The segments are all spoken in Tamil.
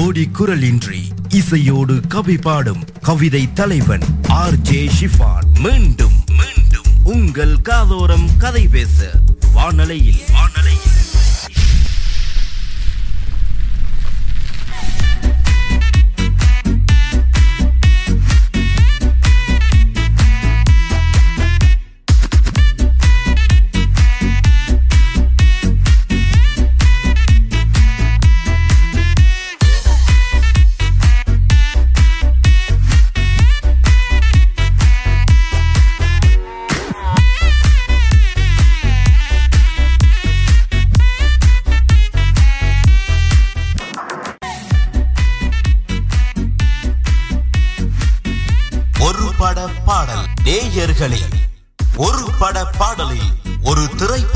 ஜோடி குரலின்றி இசையோடு கவி பாடும் கவிதை தலைவன் ஆர் ஜே ஷிஃபான். மீண்டும் மீண்டும் உங்கள் காதோரம் கதை பேச வானலையில்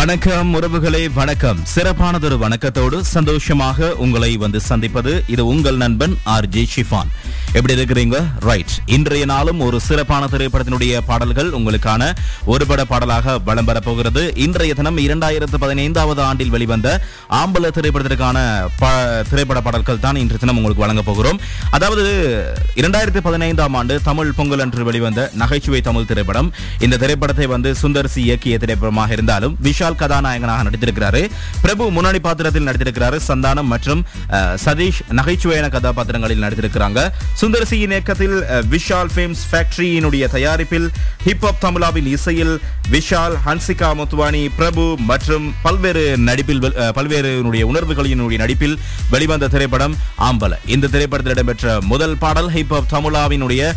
வணக்கம் உறவுகளே வணக்கம். சிறப்பானதொரு வணக்கத்தோடு சந்தோஷமாக உங்களை வந்து சந்திப்பது இது உங்கள் நண்பன் ஆர் ஜே ஷிஃபான். எப்படி இருக்கிறீங்க? ரைட் இன்றைய நாளும் ஒரு சிறப்பான திரைப்படத்தினுடைய பாடல்கள் உங்களுக்கான ஒரு பட பாடலாக வலம் பெறப்போகிறது இன்றைய தினம் இரண்டாயிரத்து பதினைந்தாவது ஆண்டில் வெளிவந்த ஆம்பல திரைப்படத்திற்கான திரைப்பட பாடல்கள் தான் இன்று தினம் உங்களுக்கு வழங்க போகிறோம். அதாவது இரண்டாயிரத்தி பதினைந்தாம் ஆண்டு தமிழ் பொங்கல் அன்று வெளிவந்த நகைச்சுவை தமிழ் திரைப்படம். இந்த திரைப்படத்தை வந்து சுந்தர் சி இயக்கிய திரைப்படமாக இருந்தாலும் விஷால் கதாநாயகனாக நடித்திருக்கிறாரு. பிரபு முன்னணி பாத்திரத்தில் நடித்திருக்கிறாரு. சந்தானம் மற்றும் சதீஷ் நகைச்சுவையான கதாபாத்திரங்களில் நடித்திருக்கிறாங்க. சுந்தரசியின் இயக்கத்தில் விஷால் ஃபிலிம்ஸ் ஃபேக்டரியினுடைய தயாரிப்பில் ஹிப்ஹாப் தமிழாவின் இசையில் விஷால் ஹன்சிகா முத்வானி பிரபு மற்றும் பல்வேறு நடிப்பில் பல்வேறு உணர்வுகளினுடைய நடிப்பில் வெளிவந்த திரைப்படம் ஆம்பல. இந்த திரைப்படத்தில் இடம்பெற்ற முதல் பாடல் ஹிப்ஹாப் தமிழாவினுடைய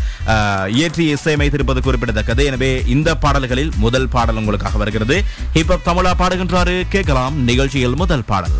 இயற்றி இசையமைத்திருப்பது குறிப்பிடத்தக்கது. எனவே இந்த பாடல்களில் முதல் பாடல் உங்களுக்காக வருகிறது. ஹிப்ஹாப் தமிழா பாடுகின்றாரு. கேட்கலாம் நிகழ்ச்சியில் முதல் பாடல்.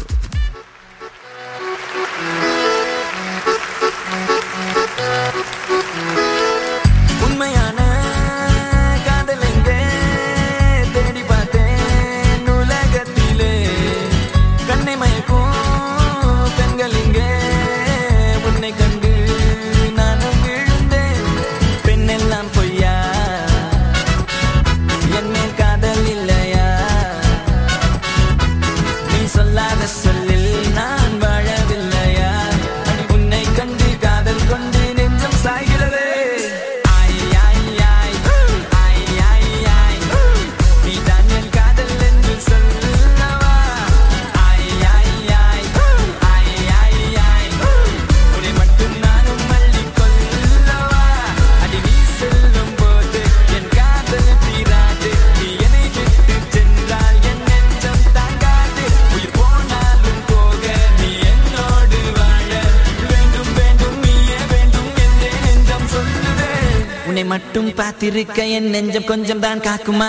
மட்டும் பார்த்திருக்க என் நெஞ்சம் கொஞ்சம் தான் காக்குமா?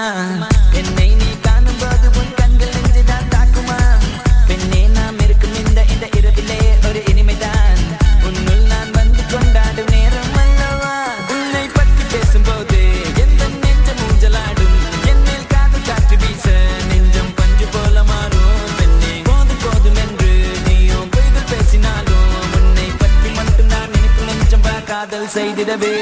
என்னை நீ காணும் போது உன் கண்கள் நெஞ்சு தான் தாக்குமா? பெண்ணே நாம் இருக்கும் இந்த இந்த இரவிலே ஒரு இனிமைதான். உன்னுள் நான் வந்து கொண்டாடும் நேரம் அல்லவா? உன்னை பற்றி பேசும்போது எந்த நெஞ்சம் ஊஞ்சலாடும்? என்னில் காது காற்று வீச நெஞ்சம் பஞ்சு போல மாறும். பெண்ணே போதும் போதும் என்று நீயும் பொய்கள் பேசினாலும் உன்னை பற்றி மட்டும் நான் நினைக்கும் நெஞ்சம் காதல் செய்திடவே.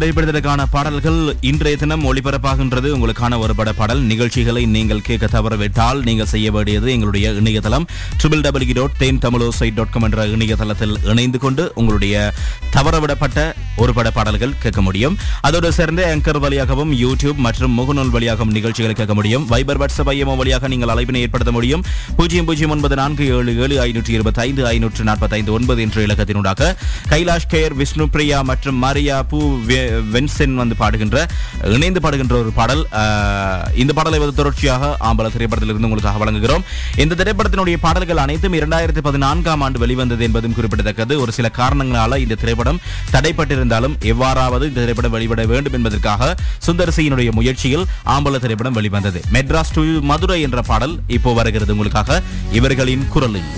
திரைப்படத்திற்கான பாடல்கள் இன்றைய தினம் ஒளிபரப்பாகின்றது. உங்களுக்கான ஒரு பட பாடல். நிகழ்ச்சிகளை நீங்கள் கேட்க தவறவிட்டால் நீங்கள் செய்ய வேண்டியது எங்களுடைய இணையதளம் triple W dot Then Tamilosai dot com என்ற இணையதளத்தில் இணைந்து கொண்டு உங்களுடைய தவறவிடப்பட்ட ஒரு பட பாடல்கள் கேட்க முடியும். அதோடு சேர்ந்து ஆங்கர் வழியாகவும் யூடியூப் மற்றும் முகநூல் வழியாகவும் நிகழ்ச்சிகளை கேட்க முடியும். வைபர் வாட்ஸ்அப் ஐஎம்ஓ வழியாக நீங்கள் அழைப்பினை ஏற்படுத்த முடியும். பூஜ்ஜியம் பூஜ்ஜியம் ஒன்பது நான்கு ஏழு ஏழு ஐநூற்றி இருபத்தி ஐந்து ஐநூற்று நாற்பத்தி ஐந்து ஒன்பது என்ற இலக்கத்தினூடாக கைலாஷ் கேர் விஷ்ணு பிரியா மற்றும் மரியா பூ வென்சென் வந்து பாடுகின்ற இணைந்து பாடுகின்ற ஒரு பாடல் இந்த பாடலை வந்து தொடர்ச்சியாக ஆம்பல திரைப்படத்திலிருந்து உங்களுக்காக வழங்குகிறோம். இந்த திரைப்படத்தினுடைய பாடல்கள் அனைத்தும் இரண்டாயிரத்தி பதினான்காம் ஆண்டு வெளிவந்தது என்பதும் குறிப்பிடத்தக்கது. ஒரு சில காரணங்களால இந்த திரைப்படம் தடைப்பட்டிருந்தாலும் எவ்வாறாவது இந்த திரைப்படம் வெளிவிட வேண்டும் என்பதற்காக சுந்தரசியினுடைய முயற்சியில் ஆம்பல திரைப்படம் வெளிவந்தது. மெட்ராஸ் டு மதுரை என்ற பாடல் இப்போ வருகிறது உங்களுக்காக. இவர்களின் குரலில்.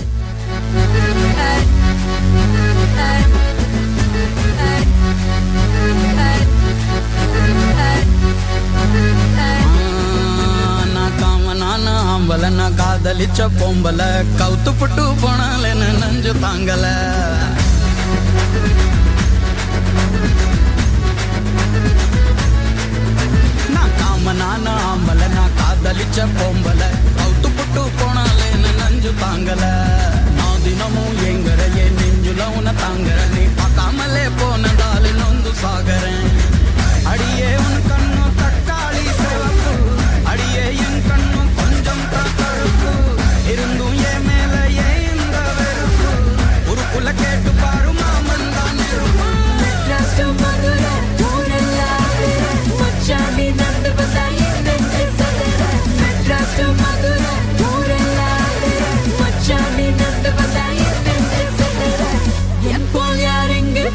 காதலிச்ச பொம்பல கவுத்து புட்டு போனால் என்ன நஞ்சு தாங்கல. நான் காம காமனான ஆம்பல நான் காதலிச்ச பொம்பல கவுத்து புட்டு போனால் என்ன நஞ்சு தாங்கல. நான் தினமும் எங்கறையே நெஞ்சுல உன தாங்கற நீ பார்க்காமலே போனதால் நொந்து சாகரேன்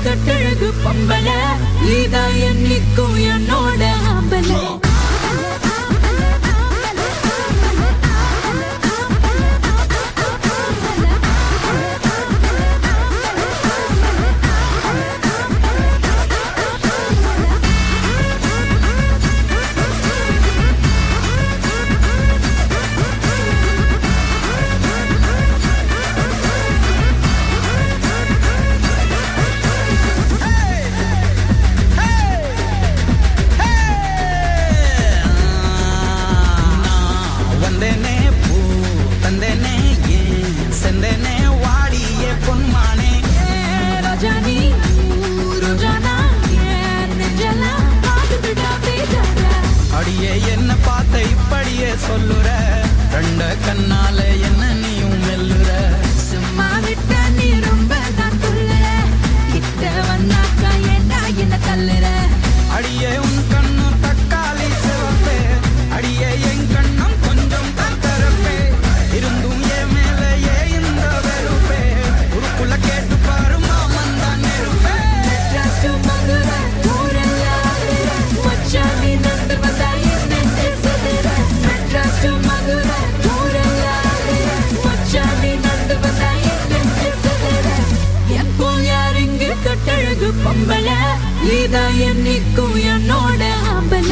கட்டழகு பொம்பல? இதா என்னைக்கும் என்னோட அம்பல இதயம் நிற்கும் என்னோட ஆம்பல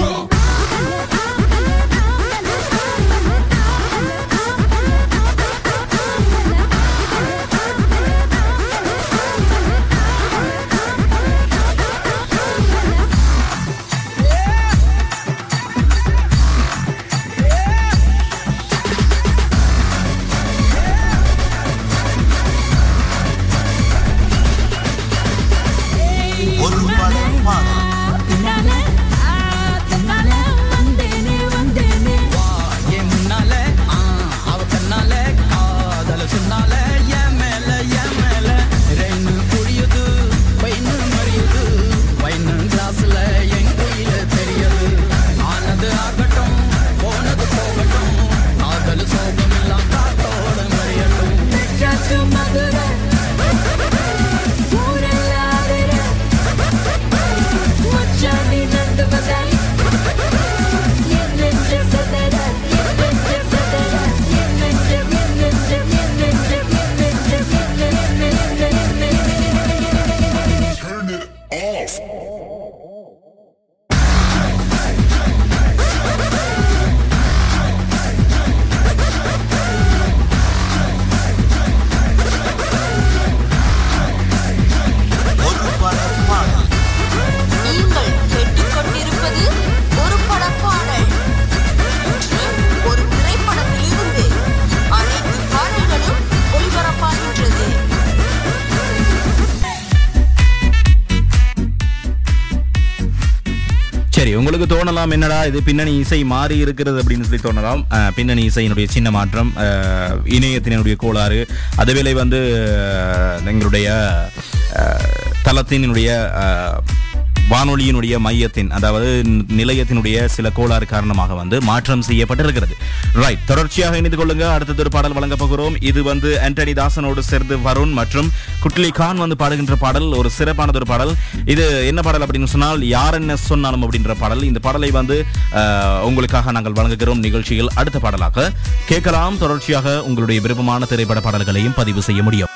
உங்களுக்கு தோணலாம் என்னடா இது பின்னணி இசை மாறி இருக்கிறது அப்படின்னு சொல்லி தோணலாம். பின்னணி இசையினுடைய சின்ன மாற்றம் இணையத்தினுடைய கோளாறு அதுவேளை வந்து எங்களுடைய தளத்தினுடைய வானொலியினுடைய மையத்தின் அதாவது நிலையத்தினுடைய சில கோளாறு காரணமாக வந்து மாற்றம் செய்யப்பட்டிருக்கிறது. ரைட் தொடர்ச்சியாக இணைந்து கொள்ளுங்க. அடுத்தது ஒரு பாடல் வழங்க போகிறோம். இது வந்து ஆண்டனி தாசனோடு சேர்ந்து வருண் மற்றும் குட்லி கான் வந்து பாடுகின்ற பாடல். ஒரு சிறப்பானது ஒரு பாடல். இது என்ன பாடல் அப்படின்னு சொன்னால் யார் என்ன சொன்னாலும் அப்படின்ற பாடல். இந்த பாடலை வந்து உங்களுக்காக நாங்கள் வழங்குகிறோம் நிகழ்ச்சியில். அடுத்த பாடலாக கேட்கலாம். தொடர்ச்சியாக உங்களுடைய விருப்பமான திரைப்பட பாடல்களையும் பதிவு செய்ய முடியும்.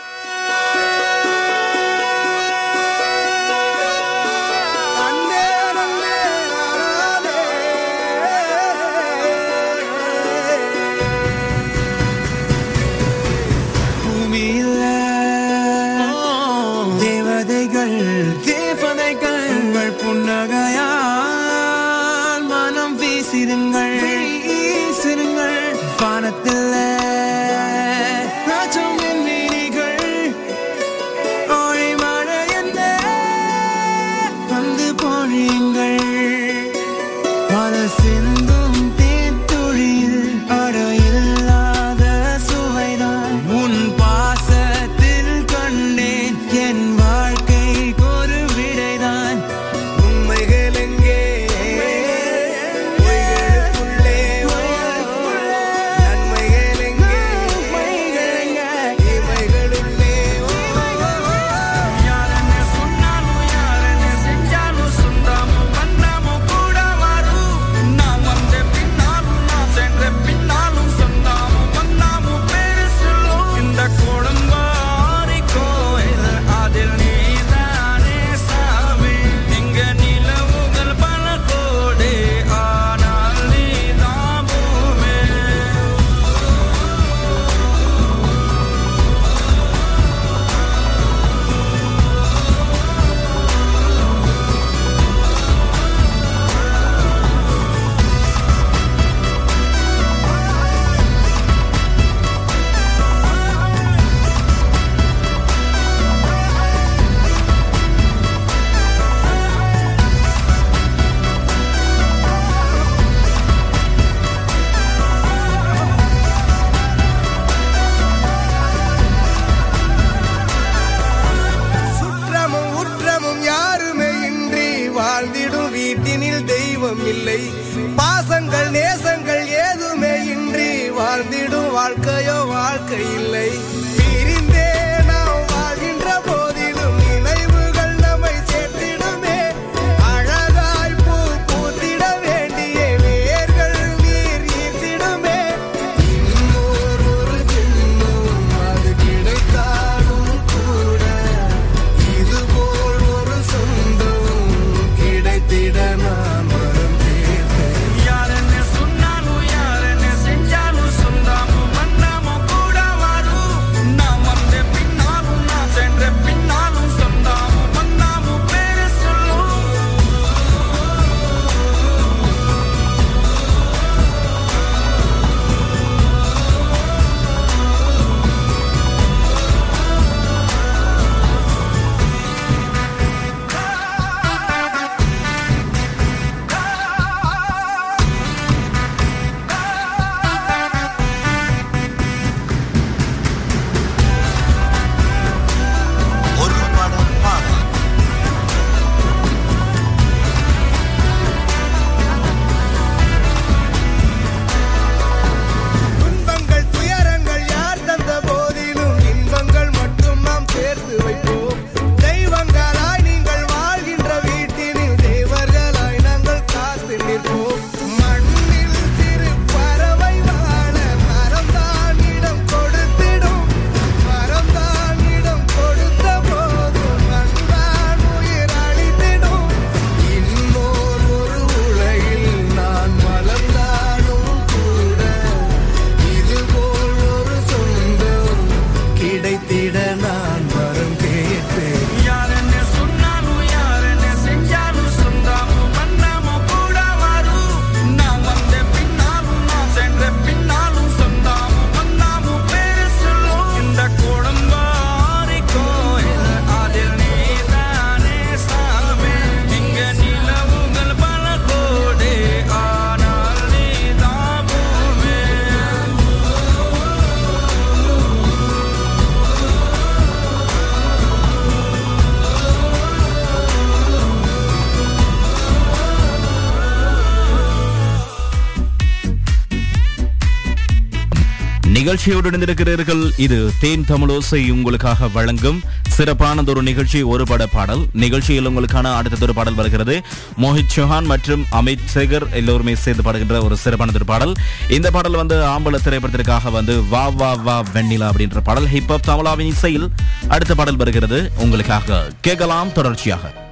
நிகழ்ச்சியோடு இணைந்திருக்கிறீர்கள் இது தேன் தமிழோசை உங்களுக்காக வழங்கும் சிறப்பானதொரு நிகழ்ச்சி ஒரு பட பாடல். நிகழ்ச்சியில் உங்களுக்கான அடுத்ததொரு பாடல் வருகிறது. மோஹித் சௌஹான் மற்றும் அமித் சேகர் எல்லோருமே சேர்ந்து பாடுகின்ற ஒரு சிறப்பானதொரு பாடல். இந்த பாடல் வந்து ஆம்பள திரைப்படத்திற்காக வந்து வா வா வா வெண்ணிலா அப்படின்ற பாடல். ஹிப்ஹப் தமிழாவின் இசையில் அடுத்த பாடல் வருகிறது. உங்களுக்காக கேட்கலாம் தொடர்ச்சியாக.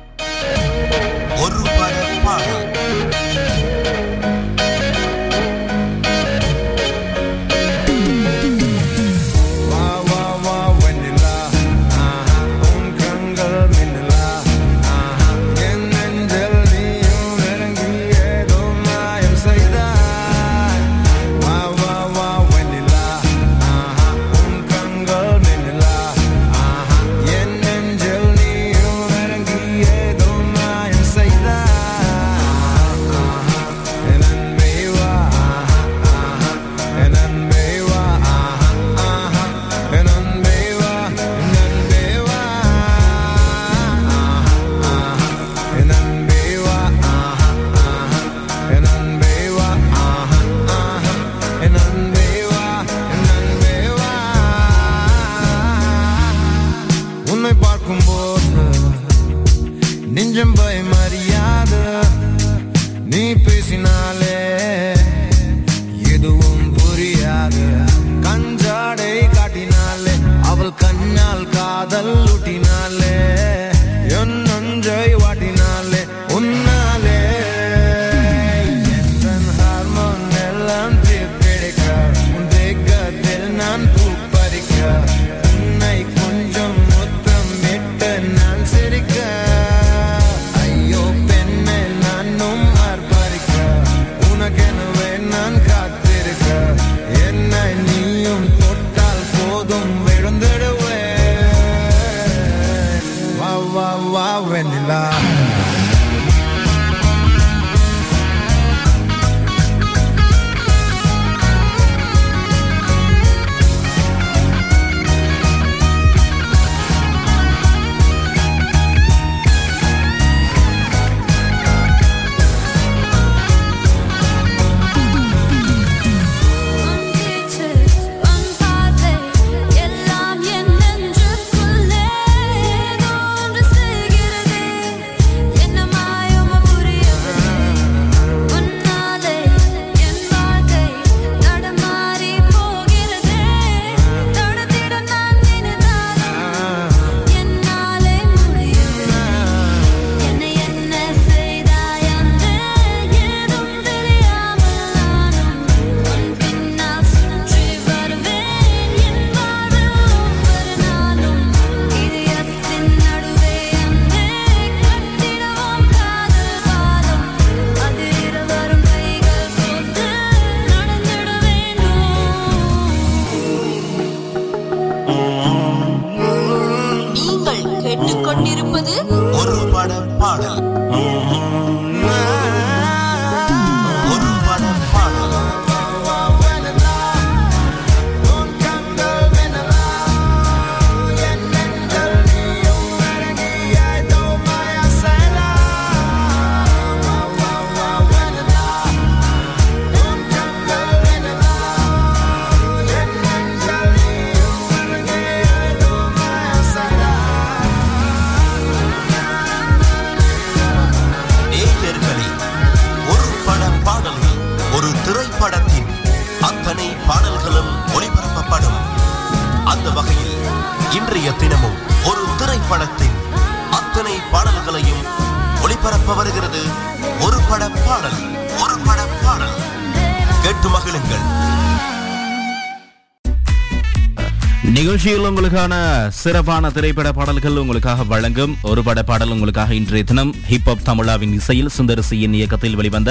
நிகழ்ச்சியில் உங்களுக்கான சிறப்பான திரைப்பட பாடல்கள் உங்களுக்காக வழங்கும். ஒரு பட பாடல் உங்களுக்காக இன்றைய தினம் ஹிப்ஹப் தமிழாவின் இசையில் சுந்தரசியின் இயக்கத்தில் வெளிவந்த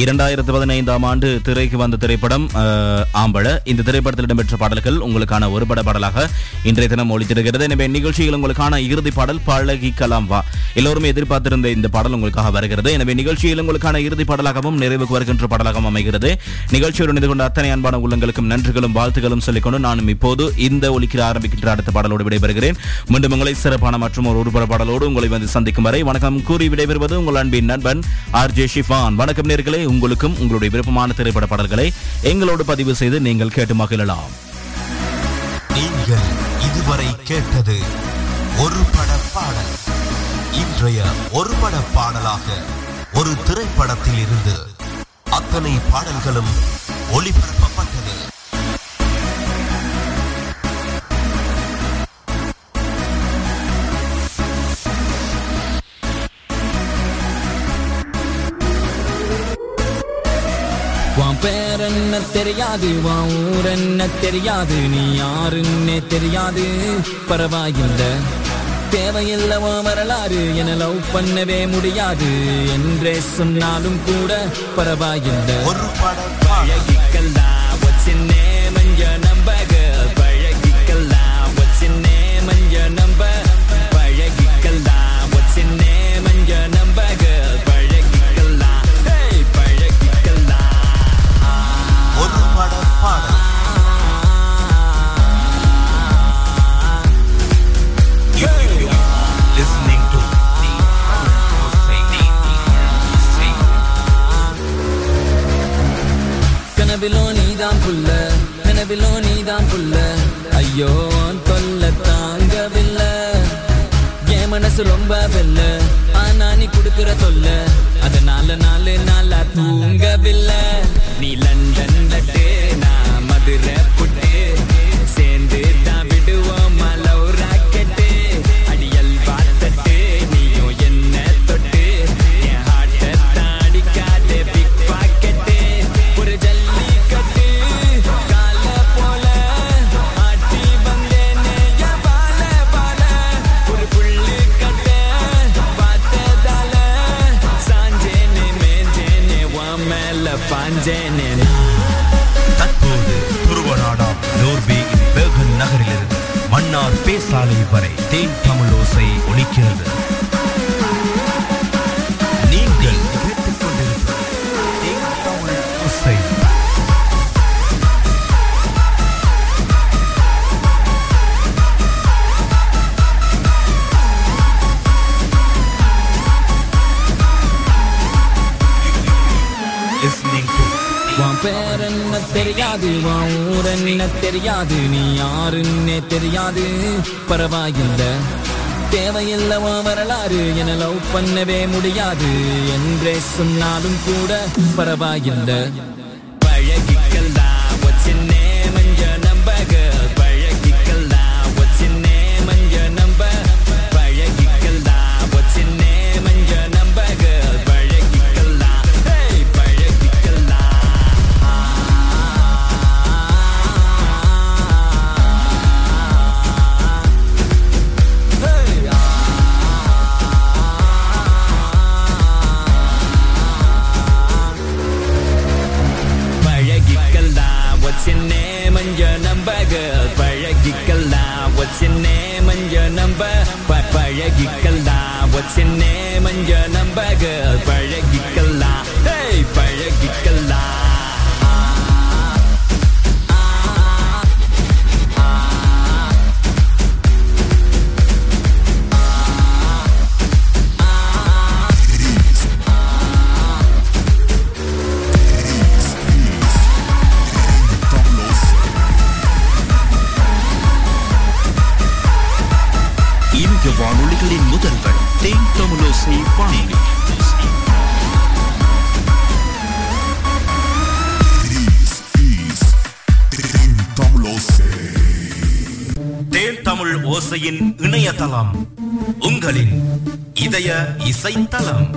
இரண்டாயிரத்து பதினைந்தாம் ஆண்டு திரைக்கு வந்த திரைப்படம் ஆம்பள. இந்த திரைப்படத்தில் இடம்பெற்ற பாடல்கள் உங்களுக்கான ஒரு பட பாடலாக இன்றைய தினம் ஒழித்திருக்கிறது எனவே நிகழ்ச்சியில் உங்களுக்கான இறுதி பாடல் பழகிக்கலாம் வா. எல்லோருமே எதிர்பார்த்திருந்த இந்த பாடல் உங்களுக்காக வருகிறது. எனவே நிகழ்ச்சியில் உங்களுக்கான இறுதி பாடலாகவும் நிறைவுக்கு வருகின்ற பாடலாகவும் அமைகிறது. நிகழ்ச்சியோடு இணைந்து கொண்ட அத்தனை அன்பான உள்ளங்களுக்கும் நன்றிகளும் வாழ்த்துகளும் சொல்லிக்கொண்டு நானும் இப்போது இந்த ஒலிக்கிற ஆரம்பிக்கின்ற அடுத்த பாடலோடு விடைபெறுகிறேன். மீண்டும் உங்களை சிறப்பான மற்றும் ஒரு உடுபட பாடலோடு உங்களை வந்து சந்திக்கும் வரை வணக்கம் கூறி விடைபெறுவது உங்கள் அன்பின் நண்பன் ஆர் ஜே ஷிஃபான். வணக்கம் நேர்களே உங்களுக்கும் உங்களுடைய விருப்பமான திரைப்பட பாடல்களை எங்களோடு பதிவு செய்து நீங்கள் கேட்டு மகிழலாம். நீங்கள் இதுவரை கேட்டது ஒரு பட பாடல். இன்றைய ஒரு பட பாடலாக ஒரு திரைப்படத்தில் இருந்து அத்தனை பாடல்களும் ஒளிபரப்பு ஊரென்ன தெரியாது வா ஊரென்ன தெரியாது நீ யாருன்னே தெரியாது. பரவாயில்ல தேவையில்லவா வரலாறு என லவ் பண்ணவே முடியாது என்றே சொன்னாலும் கூட பரவாயில்ல. ஒரு படம் நீதான் புல்ல. நினைவிலோ நீதான் புல்ல. ஐயோ தொல்ல தாங்கவில்லை. என் மனசு ரொம்ப வெல்ல. ஆனா நீ குடுக்கிற தொல்ல அதனால நாலு நாளா தூங்கவில்லை. நீ லண்டன் லண்டன்ல நான் மதுரை புட்டு. தற்போது துருவ நாடா பெர்கன் நகரிலிருந்து மன்னார் பேசாலை வரை தேன் தமிழோசை ஒலிக்கிறது. தெரியாது. நீ யாருன்னே தெரியாது. பரவாயில்ல. தேவையில்லவா வரலாறு என லவ் பண்ணவே முடியாது. என்றே சொன்னாலும் கூட பரவாயில்லை. சென்னே மஞ்ச நம்பக பழகிக்கல isa intalam.